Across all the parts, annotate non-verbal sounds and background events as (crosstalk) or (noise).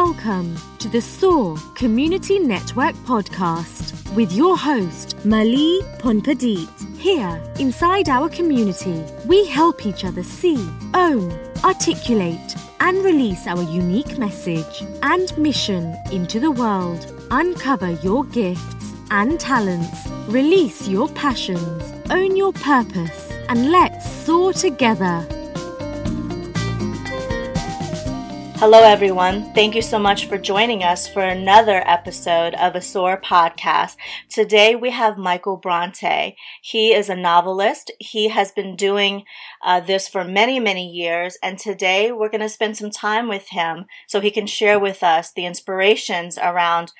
Welcome to the SOAR Community Network podcast with your host, Mali Ponpadit. Here, inside our community, we help each other see, own, articulate, and release our unique message and mission into the world. Uncover your gifts and talents, release your passions, own your purpose, and let's soar together. Hello, everyone. Thank you so much for joining us for another episode of a SOAR podcast. Today we have Michael Bronte. He is a novelist. He has been doing uh, this for many, many years. And today we're going to spend some time with him so he can share with us the inspirations around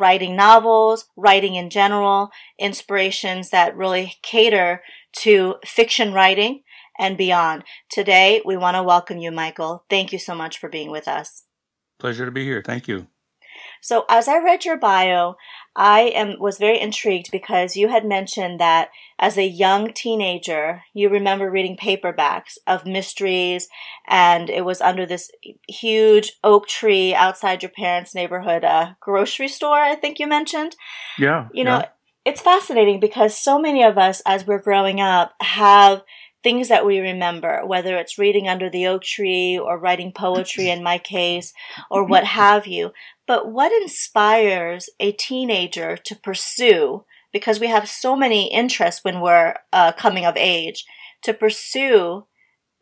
writing novels, writing in general, inspirations that really cater to fiction writing and beyond. Today, we want to welcome you, Michael. Thank you so much for being with us. Pleasure to be here. Thank you. So, as I read your bio, I am was very intrigued because you had mentioned that as a young teenager, you remember reading paperbacks of mysteries, and it was under this huge oak tree outside your parents' neighborhood uh, grocery store. I think you mentioned. Yeah. You know, yeah. it's fascinating because so many of us, as we're growing up, have things that we remember, whether it's reading under the oak tree or writing poetry in my case, or what have you. But what inspires a teenager to pursue, because we have so many interests when we're uh, coming of age, to pursue,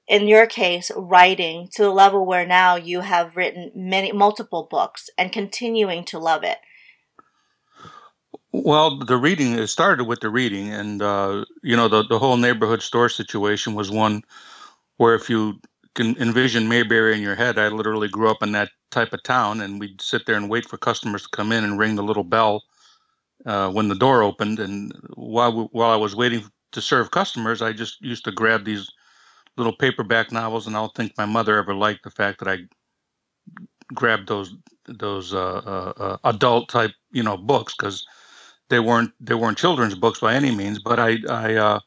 in your case, writing to the level where now you have written many, multiple books and continuing to love it? Well, the reading it started with the reading, and uh, you know the the whole neighborhood store situation was one where if you can envision Mayberry in your head, I literally grew up in that type of town, and we'd sit there and wait for customers to come in and ring the little bell uh, when the door opened, and while we, while I was waiting to serve customers, I just used to grab these little paperback novels, and I don't think my mother ever liked the fact that I grabbed those those uh, uh, uh adult type you know books because they weren't they weren't children's books by any means, but I I uh,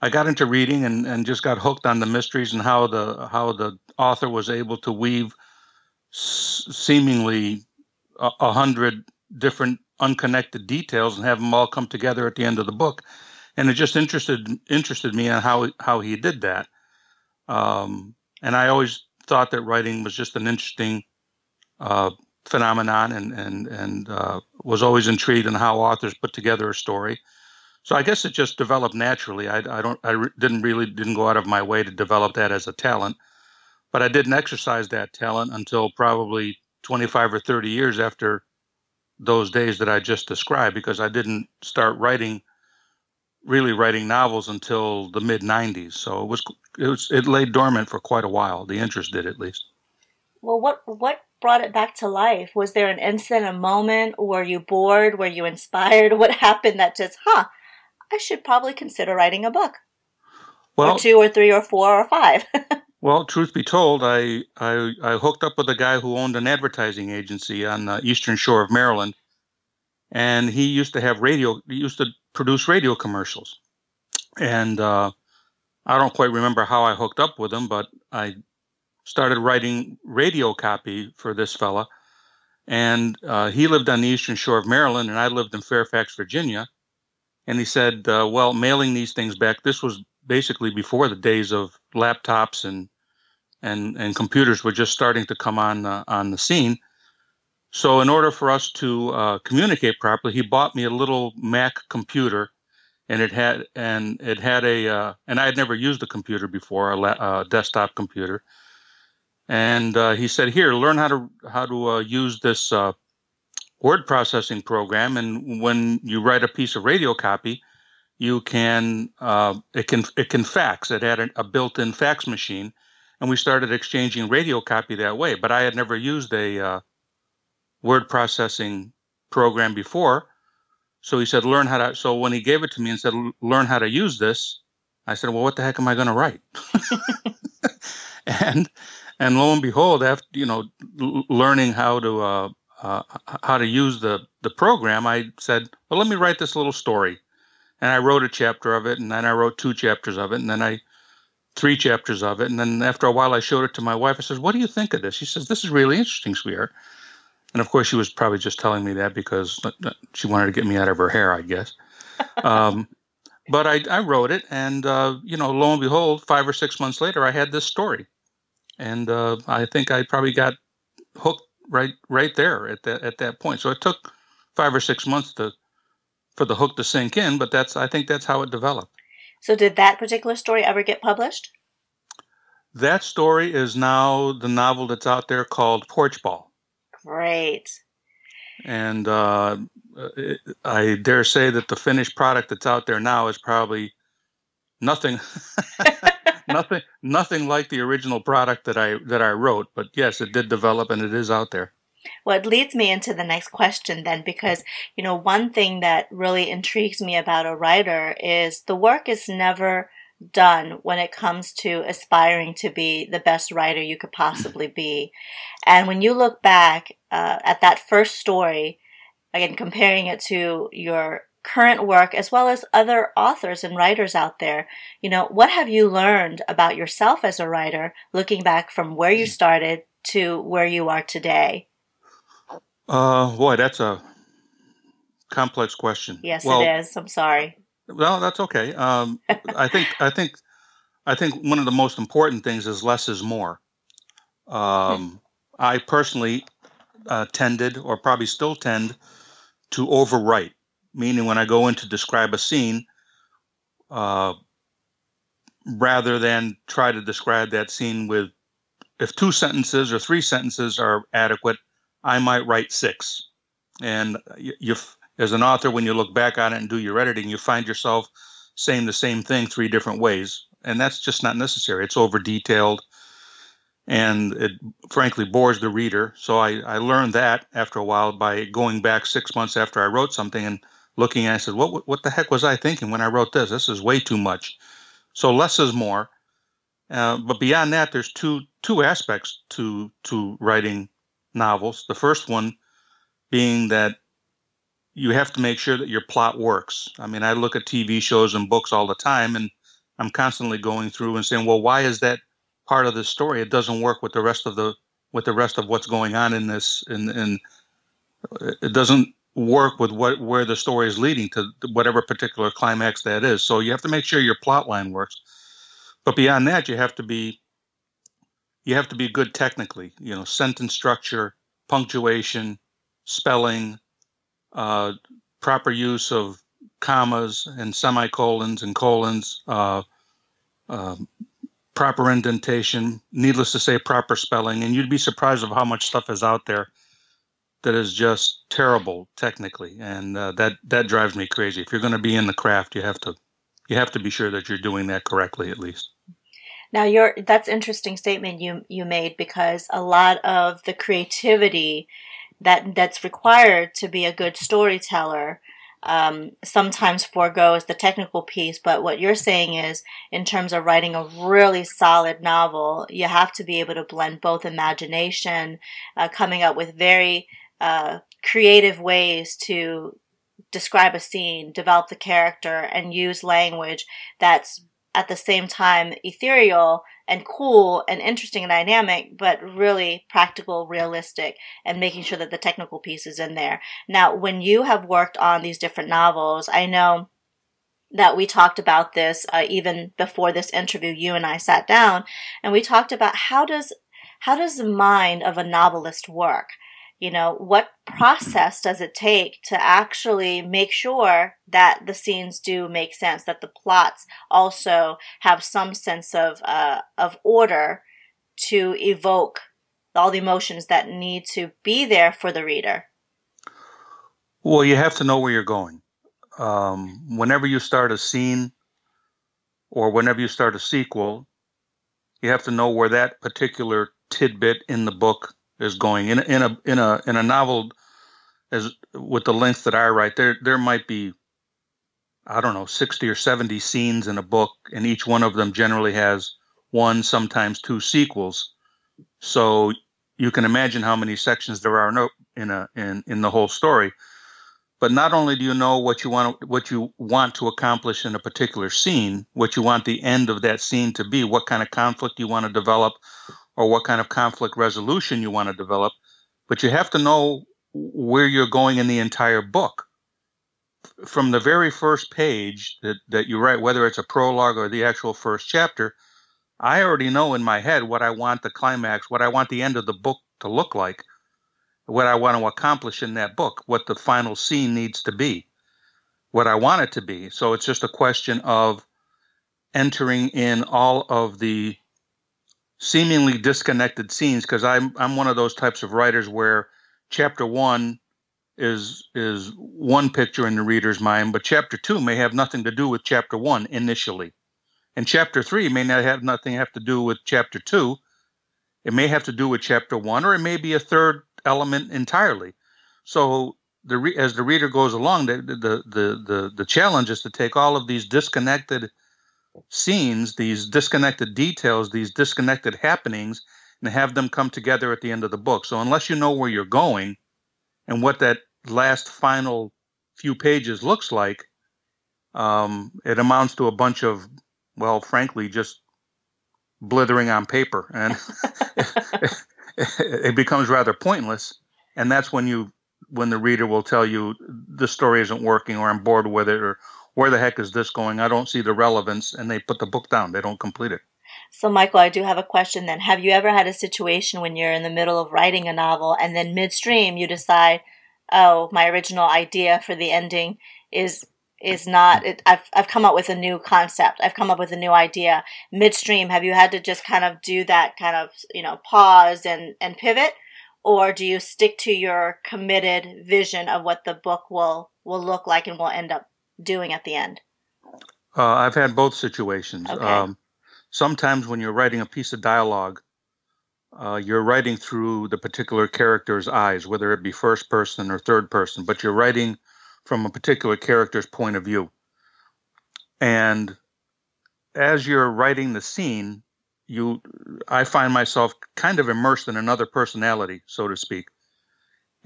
I got into reading and, and just got hooked on the mysteries and how the how the author was able to weave s- seemingly a, a, hundred different unconnected details and have them all come together at the end of the book, and it just interested interested me on how how he did that. Um, and I always thought that writing was just an interesting uh, phenomenon and and and uh, was always intrigued in how authors put together a story. So I guess it just developed naturally. I, I don't I re- didn't really didn't go out of my way to develop that as a talent, but I didn't exercise that talent until probably 25 or 30 years after those days that I just described because I didn't start writing really writing novels until the mid 90s. So it was it was it lay dormant for quite a while. The interest did at least. Well, what what brought it back to life? Was there an instant, a moment? Were you bored? Were you inspired? (laughs) What happened that just, huh, I should probably consider writing a book? Well, or two or three or four or five. (laughs) well, truth be told, I, I, I hooked up with a guy who owned an advertising agency on the eastern shore of Maryland, and he used to have radio. He used to produce radio commercials, and uh, I don't quite remember how I hooked up with him, but I started writing radio copy for this fella. And uh, he lived on the eastern shore of Maryland, and I lived in Fairfax, Virginia. And he said, uh, well, mailing these things back, this was basically before the days of laptops and and and computers were just starting to come on uh, on the scene. So in order for us to uh, communicate properly, he bought me a little Mac computer, and it had and it had a uh, and I had never used a computer before, a, la- a desktop computer and uh, he said, "Here, learn how to how to uh, use this uh, word processing program. And when you write a piece of radio copy, you can uh, it can it can fax. It had a, built-in fax machine, and we started exchanging radio copy that way. But I had never used a uh, word processing program before, so he said, "Learn how to." So when he gave it to me and said, "Learn how to use this," I said, "Well, what the heck am I going to write?" (laughs) and and lo and behold, after you know learning how to uh, uh, how to use the the program, I said, well, let me write this little story, and I wrote a chapter of it, and then I wrote two chapters of it, and then I three chapters of it. And then after a while, I showed it to my wife. I said, What do you think of this? She says, This is really interesting, sweetheart. And of course, she was probably just telling me that because she wanted to get me out of her hair, I guess. (laughs) Um, but I, I, wrote it, and uh, you know, lo and behold, five or six months later, I had this story, and uh, I think I probably got hooked right right there at that at that point. So it took five or six months to for the hook to sink in, but that's I think that's how it developed. So did that particular story ever get published? That story is now the novel that's out there called Porch Ball. Great. And uh, I dare say that the finished product that's out there now is probably nothing, (laughs) nothing, nothing like the original product that I that I wrote. But yes, it did develop, and it is out there. Well, it leads me into the next question then, because, you know, one thing that really intrigues me about a writer is the work is never done when it comes to aspiring to be the best writer you could possibly be. And when you look back uh, at that first story, again, comparing it to your current work as well as other authors and writers out there, you know, what have you learned about yourself as a writer looking back from where you started to where you are today? Uh, boy, that's a complex question. Yes, well, it is. I'm sorry. Well, that's okay. Um, I think I think I think one of the most important things is less is more. Um, I personally uh, tended, or probably still tend, to overwrite. Meaning, when I go in to describe a scene, uh, rather than try to describe that scene with, if two sentences or three sentences are adequate, I might write six. And you, you, as an author, when you look back on it and do your editing, you find yourself saying the same thing three different ways. And that's just not necessary. It's over detailed and it frankly bores the reader. So I, I learned that after a while by going back six months after I wrote something and looking at it and said, what, what the heck was I thinking when I wrote this? This is way too much. So less is more. Uh, but beyond that, there's two two aspects to to writing novels. The first one being that you have to make sure that your plot works. I mean, I look at TV shows and books all the time, and I'm constantly going through and saying, well, why is that part of the story? It doesn't work with the rest of the with the rest of what's going on in this, and and it doesn't work with what where the story is leading to whatever particular climax that is. So you have to make sure your plot line works. But beyond that, you have to be you have to be good technically. You know, sentence structure, punctuation, spelling, uh, proper use of commas and semicolons and colons, uh, uh, proper indentation. Needless to say, proper spelling. And you'd be surprised of how much stuff is out there that is just terrible technically, and uh, that that drives me crazy. If you're going to be in the craft, you have to you have to be sure that you're doing that correctly at least. Now, your that's interesting statement you you made because a lot of the creativity that that's required to be a good storyteller um, sometimes foregoes the technical piece. But what you're saying is, in terms of writing a really solid novel, you have to be able to blend both imagination, uh, coming up with very uh, creative ways to describe a scene, develop the character, and use language that's at the same time ethereal and cool and interesting and dynamic, but really practical, realistic, and making sure that the technical piece is in there. Now, when you have worked on these different novels, I know that we talked about this uh, even before this interview. You and I sat down, and we talked about how does how does the mind of a novelist work? You know, what process does it take to actually make sure that the scenes do make sense, that the plots also have some sense of, uh, of order to evoke all the emotions that need to be there for the reader? Well, you have to know where you're going. Um, whenever you start a scene or whenever you start a sequel, you have to know where that particular tidbit in the book is going in a, in a in a in a novel as with the length that I write there there might be I don't know 60 or 70 scenes in a book and each one of them generally has one sometimes two sequels. So you can imagine how many sections there are in a in in the whole story. But not only do you know what you want what you want to accomplish in a particular scene, what you want the end of that scene to be, what kind of conflict you want to develop, or what kind of conflict resolution you want to develop, but you have to know where you're going in the entire book. From the very first page that, that you write, whether it's a prologue or the actual first chapter, I already know in my head what I want the climax, what I want the end of the book to look like what I want to accomplish in that book, what the final scene needs to be, what I want it to be. So it's just a question of entering in all of the seemingly disconnected scenes because I'm I'm one of those types of writers where chapter one is is one picture in the reader's mind, but chapter two may have nothing to do with chapter one initially. And chapter three may not have nothing have to do with chapter two. It may have to do with chapter one, or it may be a third element entirely. So the re- as the reader goes along, the, the the the the challenge is to take all of these disconnected scenes, these disconnected details, these disconnected happenings, and have them come together at the end of the book. So unless you know where you're going and what that last final few pages looks like, um, it amounts to a bunch of, well, frankly, just blithering on paper, and (laughs) it becomes rather pointless. And that's when you when the reader will tell you the story isn't working or I'm bored with it or where the heck is this going? I don't see the relevance and they put the book down. They don't complete it. So Michael, I do have a question then. Have you ever had a situation when you're in the middle of writing a novel and then midstream you decide, "Oh, my original idea for the ending is is not it, I've I've come up with a new concept. I've come up with a new idea midstream. Have you had to just kind of do that kind of, you know, pause and and pivot or do you stick to your committed vision of what the book will will look like and will end up doing at the end? Uh, I've had both situations. Okay. Um, sometimes when you're writing a piece of dialogue, uh, you're writing through the particular character's eyes, whether it be first person or third person, but you're writing from a particular character's point of view. And as you're writing the scene, you I find myself kind of immersed in another personality, so to speak.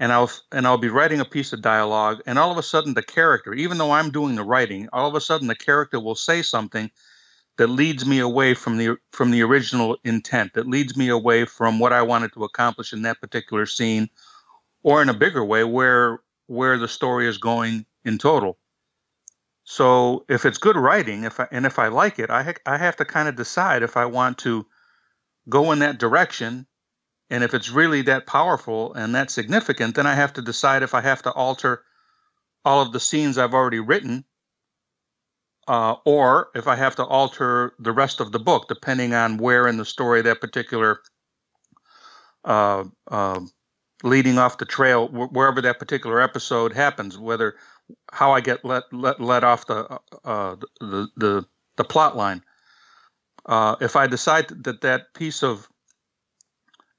And I'll and I'll be writing a piece of dialogue, and all of a sudden the character, even though I'm doing the writing, all of a sudden the character will say something that leads me away from the from the original intent, that leads me away from what I wanted to accomplish in that particular scene, or in a bigger way, where where the story is going in total. So if it's good writing, if I, and if I like it, I ha- I have to kind of decide if I want to go in that direction, and if it's really that powerful and that significant, then I have to decide if I have to alter all of the scenes I've already written, uh, or if I have to alter the rest of the book, depending on where in the story that particular uh, uh, leading off the trail wherever that particular episode happens whether how i get let let, let off the uh, the, the the plot line. Uh, if i decide that that piece of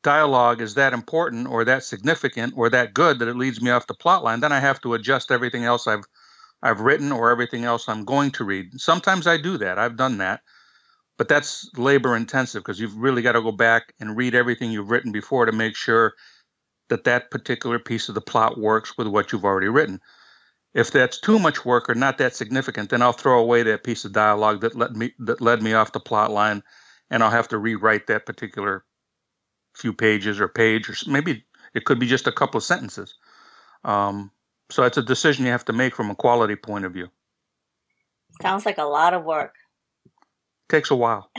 dialogue is that important or that significant or that good that it leads me off the plot line then i have to adjust everything else i've i've written or everything else i'm going to read. Sometimes i do that. I've done that. But that's labor intensive because you've really got to go back and read everything you've written before to make sure that that particular piece of the plot works with what you've already written. If that's too much work or not that significant, then I'll throw away that piece of dialogue that led me that led me off the plot line, and I'll have to rewrite that particular few pages or page, or maybe it could be just a couple of sentences. Um, so it's a decision you have to make from a quality point of view. Sounds like a lot of work. Takes a while.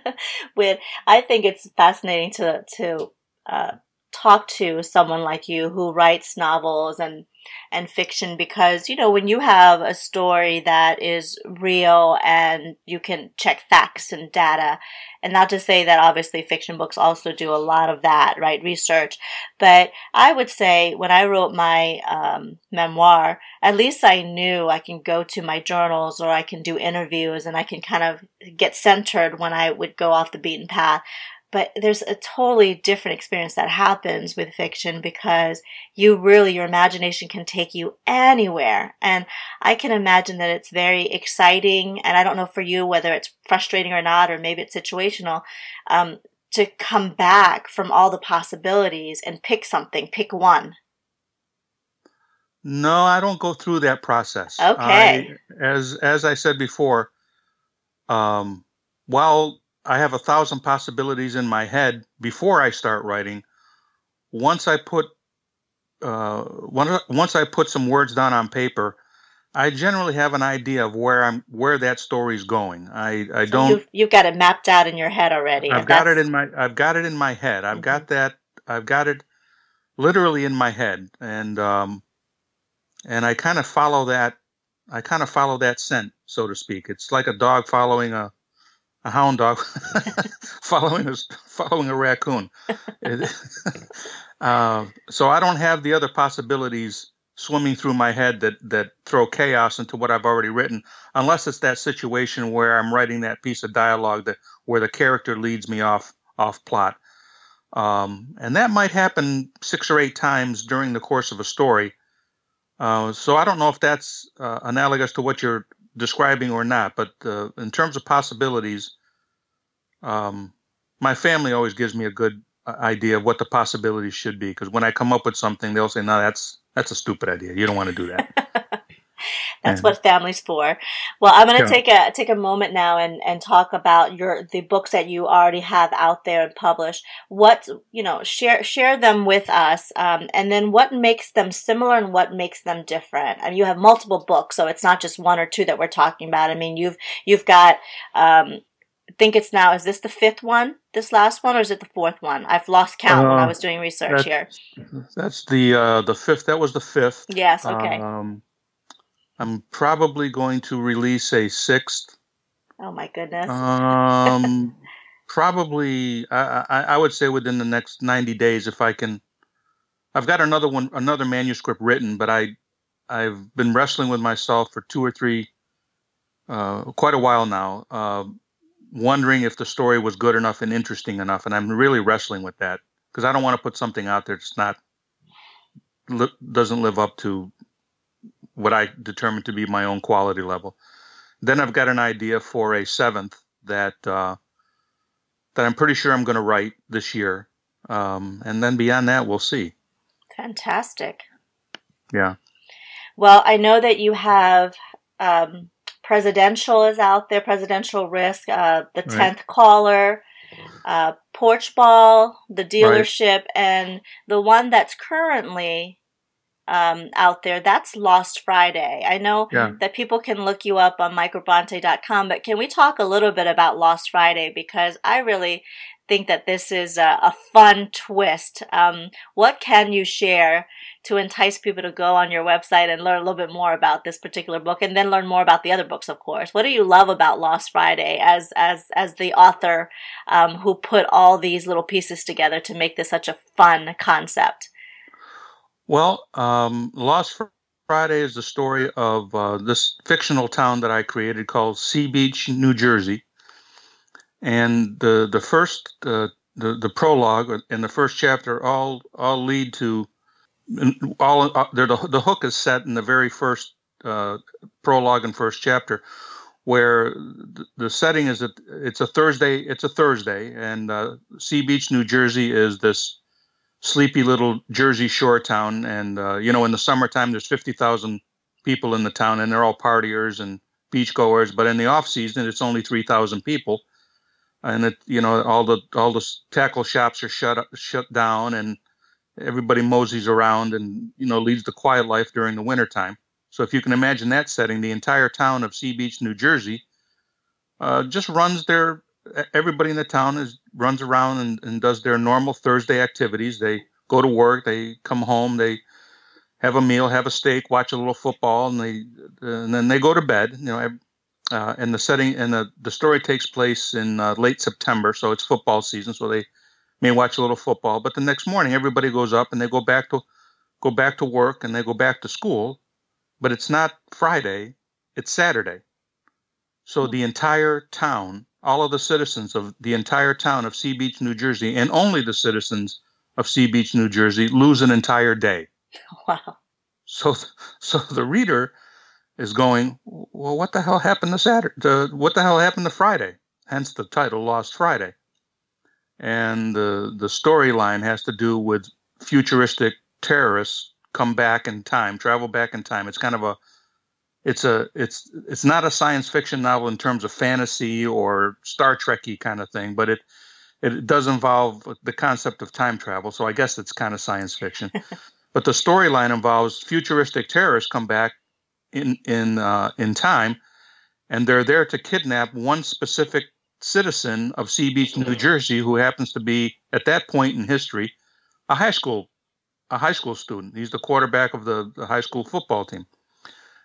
(laughs) With I think it's fascinating to to uh, talk to someone like you who writes novels and and fiction because you know when you have a story that is real and you can check facts and data and not to say that obviously fiction books also do a lot of that right research but i would say when i wrote my um, memoir at least i knew i can go to my journals or i can do interviews and i can kind of get centered when i would go off the beaten path but there's a totally different experience that happens with fiction because you really your imagination can take you anywhere and i can imagine that it's very exciting and i don't know for you whether it's frustrating or not or maybe it's situational um, to come back from all the possibilities and pick something pick one No, I don't go through that process. Okay. I, as as I said before, um, while I have a thousand possibilities in my head before I start writing, once I put uh, once I put some words down on paper, I generally have an idea of where I'm where that story's going. I I so don't. You've, you've, got it mapped out in your head already. I've got it in my I've got it in my head. I've mm-hmm. got that. I've got it literally in my head, and um, and I kind of follow that. I kind of follow that scent, so to speak. It's like a dog following a a hound dog (laughs) following a following a raccoon. (laughs) uh, so I don't have the other possibilities swimming through my head that that throw chaos into what I've already written, unless it's that situation where I'm writing that piece of dialogue that where the character leads me off off plot. Um, and that might happen six or eight times during the course of a story. Uh, so I don't know if that's uh, analogous to what you're describing or not, but uh, in terms of possibilities, um, my family always gives me a good uh, idea of what the possibilities should be. Because when I come up with something, they'll say, "No, that's that's a stupid idea. You don't want to do that." (laughs) That's yeah. what family's for. Well, I'm going to take a take a moment now and and talk about your the books that you already have out there and published. What you know, share share them with us, um, and then what makes them similar and what makes them different. I mean, you have multiple books, so it's not just one or two that we're talking about. I mean, you've you've got. Um, I think it's now. Is this the fifth one? This last one, or is it the fourth one? I've lost count uh, when I uh, was doing research here. That's the uh, the fifth. That was the fifth. Yes. Okay. Um, I'm probably going to release a sixth. Oh my goodness. Um, (laughs) probably I, I, I would say within the next 90 days if I can. I've got another one, another manuscript written, but I I've been wrestling with myself for two or three, uh, quite a while now, uh, wondering if the story was good enough and interesting enough, and I'm really wrestling with that because I don't want to put something out there that's not doesn't live up to what I determined to be my own quality level. Then I've got an idea for a seventh that uh, that I'm pretty sure I'm going to write this year, um, and then beyond that, we'll see. Fantastic. Yeah. Well, I know that you have um, presidential is out there, presidential risk, uh, the tenth right. caller, uh, porch ball, the dealership, right. and the one that's currently um, out there. That's Lost Friday. I know yeah. that people can look you up on michaelbronte.com, but can we talk a little bit about Lost Friday? Because I really think that this is a, a fun twist. Um, what can you share to entice people to go on your website and learn a little bit more about this particular book and then learn more about the other books, of course? What do you love about Lost Friday as, as, as the author um, who put all these little pieces together to make this such a fun concept? Well, um, Lost Friday is the story of uh, this fictional town that I created called Sea Beach, New Jersey. And the the first uh, the the prologue and the first chapter all all lead to all uh, the the hook is set in the very first uh, prologue and first chapter where the, setting is that it's a Thursday it's a Thursday and uh, Sea Beach, New Jersey is this sleepy little Jersey Shore town. And, uh, you know, in the summertime, there's 50,000 people in the town and they're all partiers and beachgoers. But in the off season, it's only 3,000 people. And it, you know, all the all the tackle shops are shut shut down, and everybody moseys around and you know leads the quiet life during the wintertime. So if you can imagine that setting, the entire town of Sea Beach, New Jersey, uh, just runs their everybody in the town is runs around and, and does their normal Thursday activities. They go to work, they come home, they have a meal, have a steak, watch a little football, and they and then they go to bed. You know, uh, and the setting and the the story takes place in uh, late September, so it's football season. So they may watch a little football, but the next morning everybody goes up and they go back to go back to work and they go back to school. But it's not Friday; it's Saturday. So the entire town all of the citizens of the entire town of Sea Beach, New Jersey, and only the citizens of Sea Beach, New Jersey, lose an entire day. (laughs) Wow. So, so the reader is going, well, what the hell happened to Saturday? To, what the hell happened to Friday? Hence the title, Lost Friday. And the the storyline has to do with futuristic terrorists come back in time, travel back in time. It's kind of a it's a it's it's not a science fiction novel in terms of fantasy or Star Trekky kind of thing, but it it does involve the concept of time travel. So I guess it's kind of science fiction. (laughs) but the storyline involves futuristic terrorists come back in in uh, in time, and they're there to kidnap one specific citizen of Sea Beach, New Jersey, who happens to be at that point in history a high school a high school student. He's the quarterback of the, the high school football team.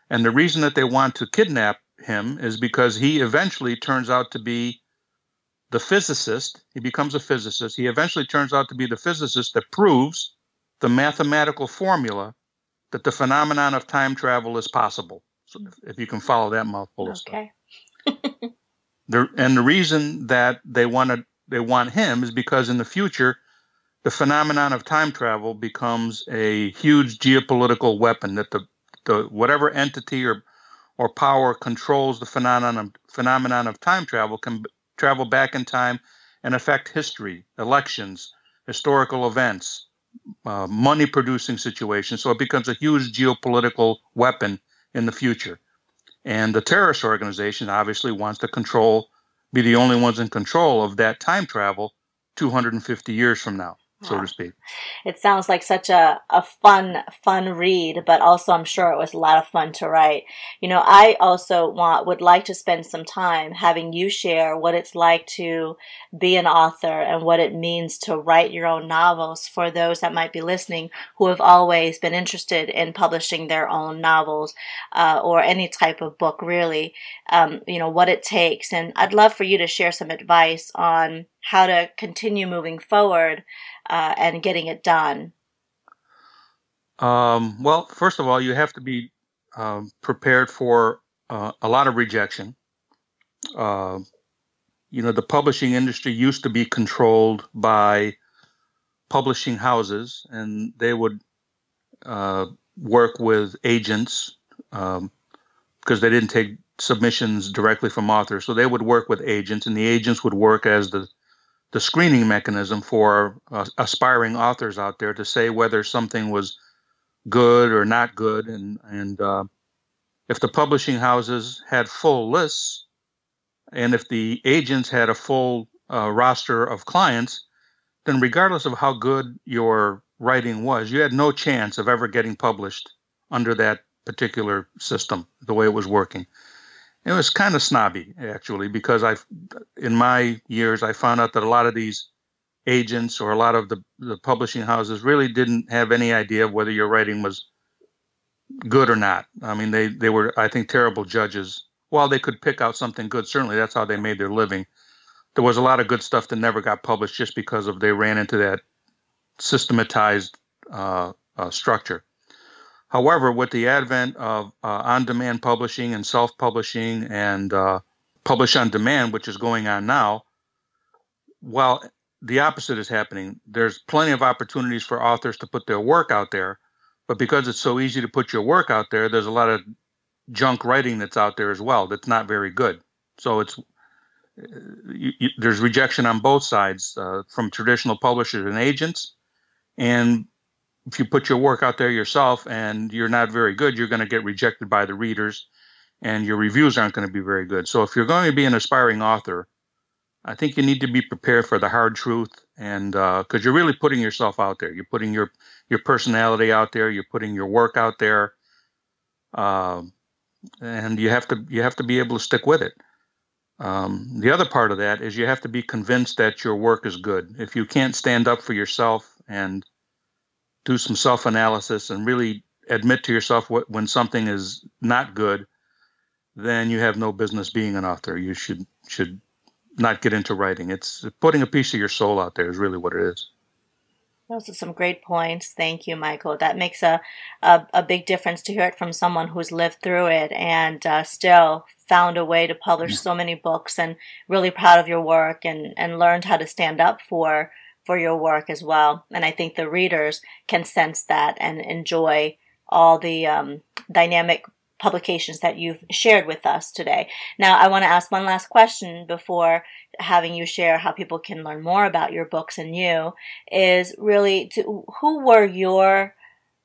And the reason that they want to kidnap him is because he eventually turns out to be the physicist. He becomes a physicist. He eventually turns out to be the physicist that proves the mathematical formula that the phenomenon of time travel is possible. So if, you can follow that mouthful of okay. stuff. (laughs) the, and the reason that they want to they want him is because in the future the phenomenon of time travel becomes a huge geopolitical weapon that the the whatever entity or or power controls the phenomenon of, phenomenon of time travel can travel back in time and affect history, elections, historical events, uh, money producing situations. So it becomes a huge geopolitical weapon in the future. And the terrorist organization obviously wants to control, be the only ones in control of that time travel 250 years from now so to speak. It sounds like such a, a fun, fun read, but also I'm sure it was a lot of fun to write. You know, I also want, would like to spend some time having you share what it's like to be an author and what it means to write your own novels for those that might be listening who have always been interested in publishing their own novels, uh, or any type of book really. Um, you know, what it takes. And I'd love for you to share some advice on how to continue moving forward uh, and getting it done? Um, well, first of all, you have to be um, prepared for uh, a lot of rejection. Uh, you know, the publishing industry used to be controlled by publishing houses, and they would uh, work with agents um, because they didn't take submissions directly from authors. So they would work with agents, and the agents would work as the the screening mechanism for uh, aspiring authors out there to say whether something was good or not good, and and uh, if the publishing houses had full lists, and if the agents had a full uh, roster of clients, then regardless of how good your writing was, you had no chance of ever getting published under that particular system, the way it was working it was kind of snobby actually because I, in my years, I found out that a lot of these agents or a lot of the, the publishing houses really didn't have any idea of whether your writing was good or not. I mean, they they were I think terrible judges. While they could pick out something good, certainly that's how they made their living. There was a lot of good stuff that never got published just because of they ran into that systematized uh, uh, structure. However, with the advent of uh, on demand publishing and self publishing and uh, publish on demand, which is going on now, while the opposite is happening, there's plenty of opportunities for authors to put their work out there. But because it's so easy to put your work out there, there's a lot of junk writing that's out there as well that's not very good. So it's you, you, there's rejection on both sides uh, from traditional publishers and agents, and if you put your work out there yourself and you're not very good, you're going to get rejected by the readers and your reviews aren't going to be very good. So if you're going to be an aspiring author, I think you need to be prepared for the hard truth and because uh, you're really putting yourself out there. You're putting your your personality out there. You're putting your work out there, uh, and you have to you have to be able to stick with it. Um, the other part of that is you have to be convinced that your work is good. If you can't stand up for yourself and do some self analysis and really admit to yourself what, when something is not good, then you have no business being an author. You should should not get into writing. It's putting a piece of your soul out there is really what it is. Those are some great points. Thank you, Michael. That makes a, a, a big difference to hear it from someone who's lived through it and uh, still found a way to publish so many books and really proud of your work and, and learned how to stand up for for your work as well. And I think the readers can sense that and enjoy all the um, dynamic publications that you've shared with us today. Now, I want to ask one last question before having you share how people can learn more about your books and you is really to, who were your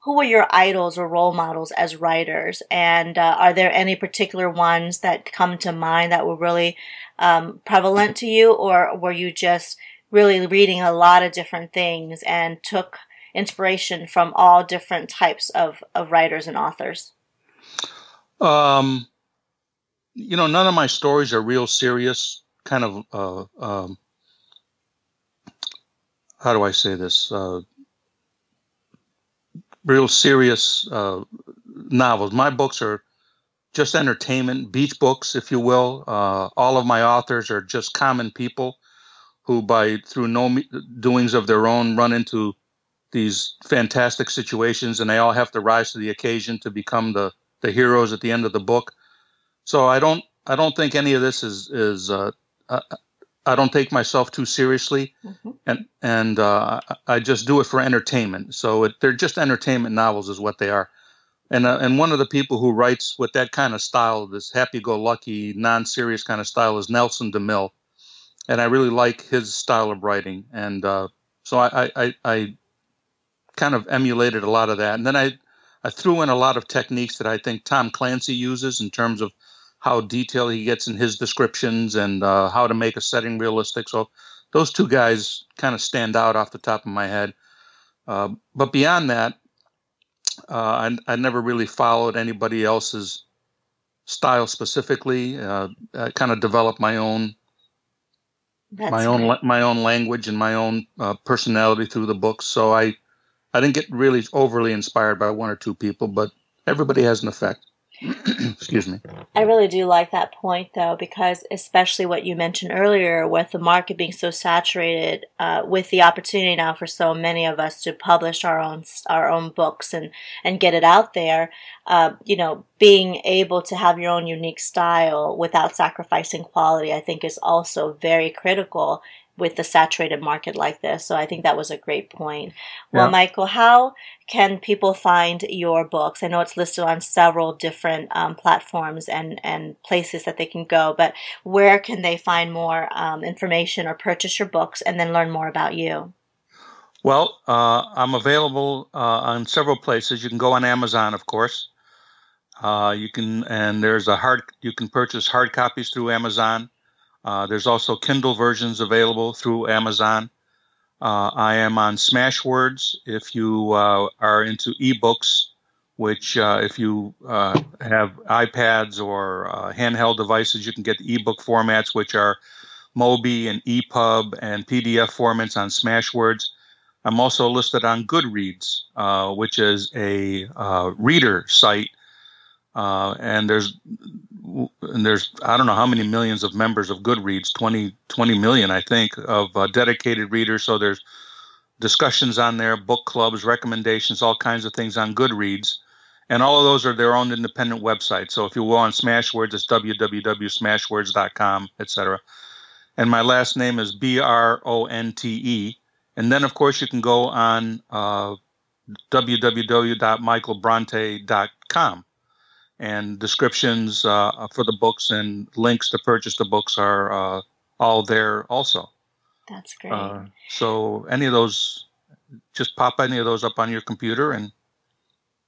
who were your idols or role models as writers? And uh, are there any particular ones that come to mind that were really um, prevalent to you, or were you just really reading a lot of different things and took inspiration from all different types of, of writers and authors? Um, you know, none of my stories are real serious, kind of, uh, um, how do I say this? Uh, real serious uh, novels. My books are just entertainment, beach books, if you will. Uh, all of my authors are just common people who, by through no doings of their own, run into these fantastic situations, and they all have to rise to the occasion to become the the heroes at the end of the book. So I don't I don't think any of this is is uh, I, I don't take myself too seriously, mm-hmm. and and uh, I just do it for entertainment. So it, they're just entertainment novels, is what they are. And uh, and one of the people who writes with that kind of style, this happy-go-lucky, non-serious kind of style, is Nelson DeMille, and I really like his style of writing. And uh, so I, I I kind of emulated a lot of that, and then I I threw in a lot of techniques that I think Tom Clancy uses in terms of how detailed he gets in his descriptions and uh, how to make a setting realistic. So those two guys kind of stand out off the top of my head. Uh, but beyond that, uh, I, I, never really followed anybody else's style specifically. Uh, I kind of developed my own. That's my own my own language and my own uh, personality through the books. So I I didn't get really overly inspired by one or two people, but everybody has an effect. Excuse me. I really do like that point, though, because especially what you mentioned earlier, with the market being so saturated, uh, with the opportunity now for so many of us to publish our own our own books and and get it out there, uh, you know, being able to have your own unique style without sacrificing quality, I think, is also very critical with the saturated market like this. So I think that was a great point. Well, yeah. Michael, how can people find your books? I know it's listed on several different um, platforms and, and places that they can go, but where can they find more um, information or purchase your books and then learn more about you? Well, uh, I'm available uh, on several places. You can go on Amazon, of course. Uh, you can, and there's a hard. You can purchase hard copies through Amazon. Uh, there's also Kindle versions available through Amazon. Uh, I am on Smashwords if you uh, are into ebooks, which, uh, if you uh, have iPads or handheld devices, you can get the ebook formats, which are Mobi and EPUB and PDF formats on Smashwords. I'm also listed on Goodreads, which is a reader site uh, and there's and there's I don't know how many millions of members of Goodreads 20 20 million I think of uh, dedicated readers. So there's discussions on there book clubs recommendations all kinds of things on Goodreads. And all of those are their own independent websites so if you go on Smashwords it's www.smashwords.com etc and my last name is B R O N T E. And then of course you can go on uh, www.michaelbronte.com and descriptions uh, for the books and links to purchase the books are uh, all there also. That's great. Uh, so any of those, just pop any of those up on your computer and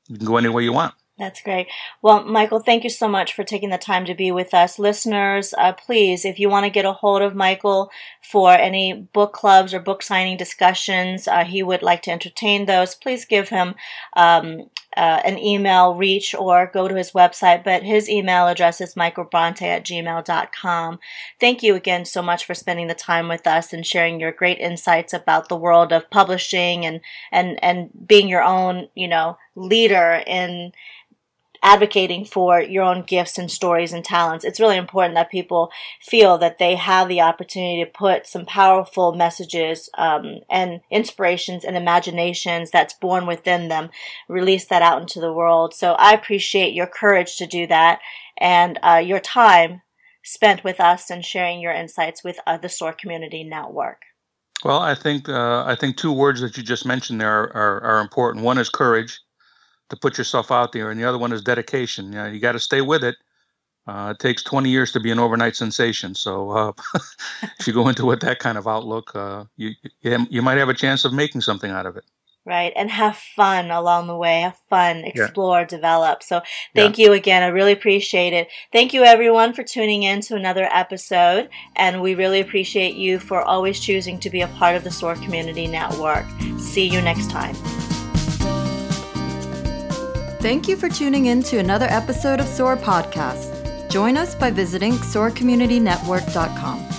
you can go anywhere you want. That's great. Well, Michael, thank you so much for taking the time to be with us. Listeners, uh, please, if you want to get a hold of Michael for any book clubs or book signing discussions, uh, he would like to entertain those. Please give him um, uh, an email reach or go to his website. But his email address is michaelbronte at gmail.com. Thank you again so much for spending the time with us and sharing your great insights about the world of publishing and, and, and being your own, you know, leader in advocating for your own gifts and stories and talents. It's really important that people feel that they have the opportunity to put some powerful messages um, and inspirations and imaginations that's born within them, release that out into the world. So I appreciate your courage to do that and uh, your time spent with us and sharing your insights with uh, the SOAR Community Network. Well, I think uh, I think two words that you just mentioned there are, are, are important. One is courage, to put yourself out there, and the other one is dedication. You, know, you got to stay with it. Uh, it takes 20 years to be an overnight sensation. So uh, (laughs) if you go into it with that kind of outlook, uh, you, you you might have a chance of making something out of it. right? And have fun along the way. Have fun, explore, yeah. develop. So thank yeah. you again. I really appreciate it. Thank you everyone for tuning in to another episode. And we really appreciate you for always choosing to be a part of the SOAR Community Network. See you next time. Thank you for tuning in to another episode of SOAR Podcast. Join us by visiting soarcommunitynetwork.com.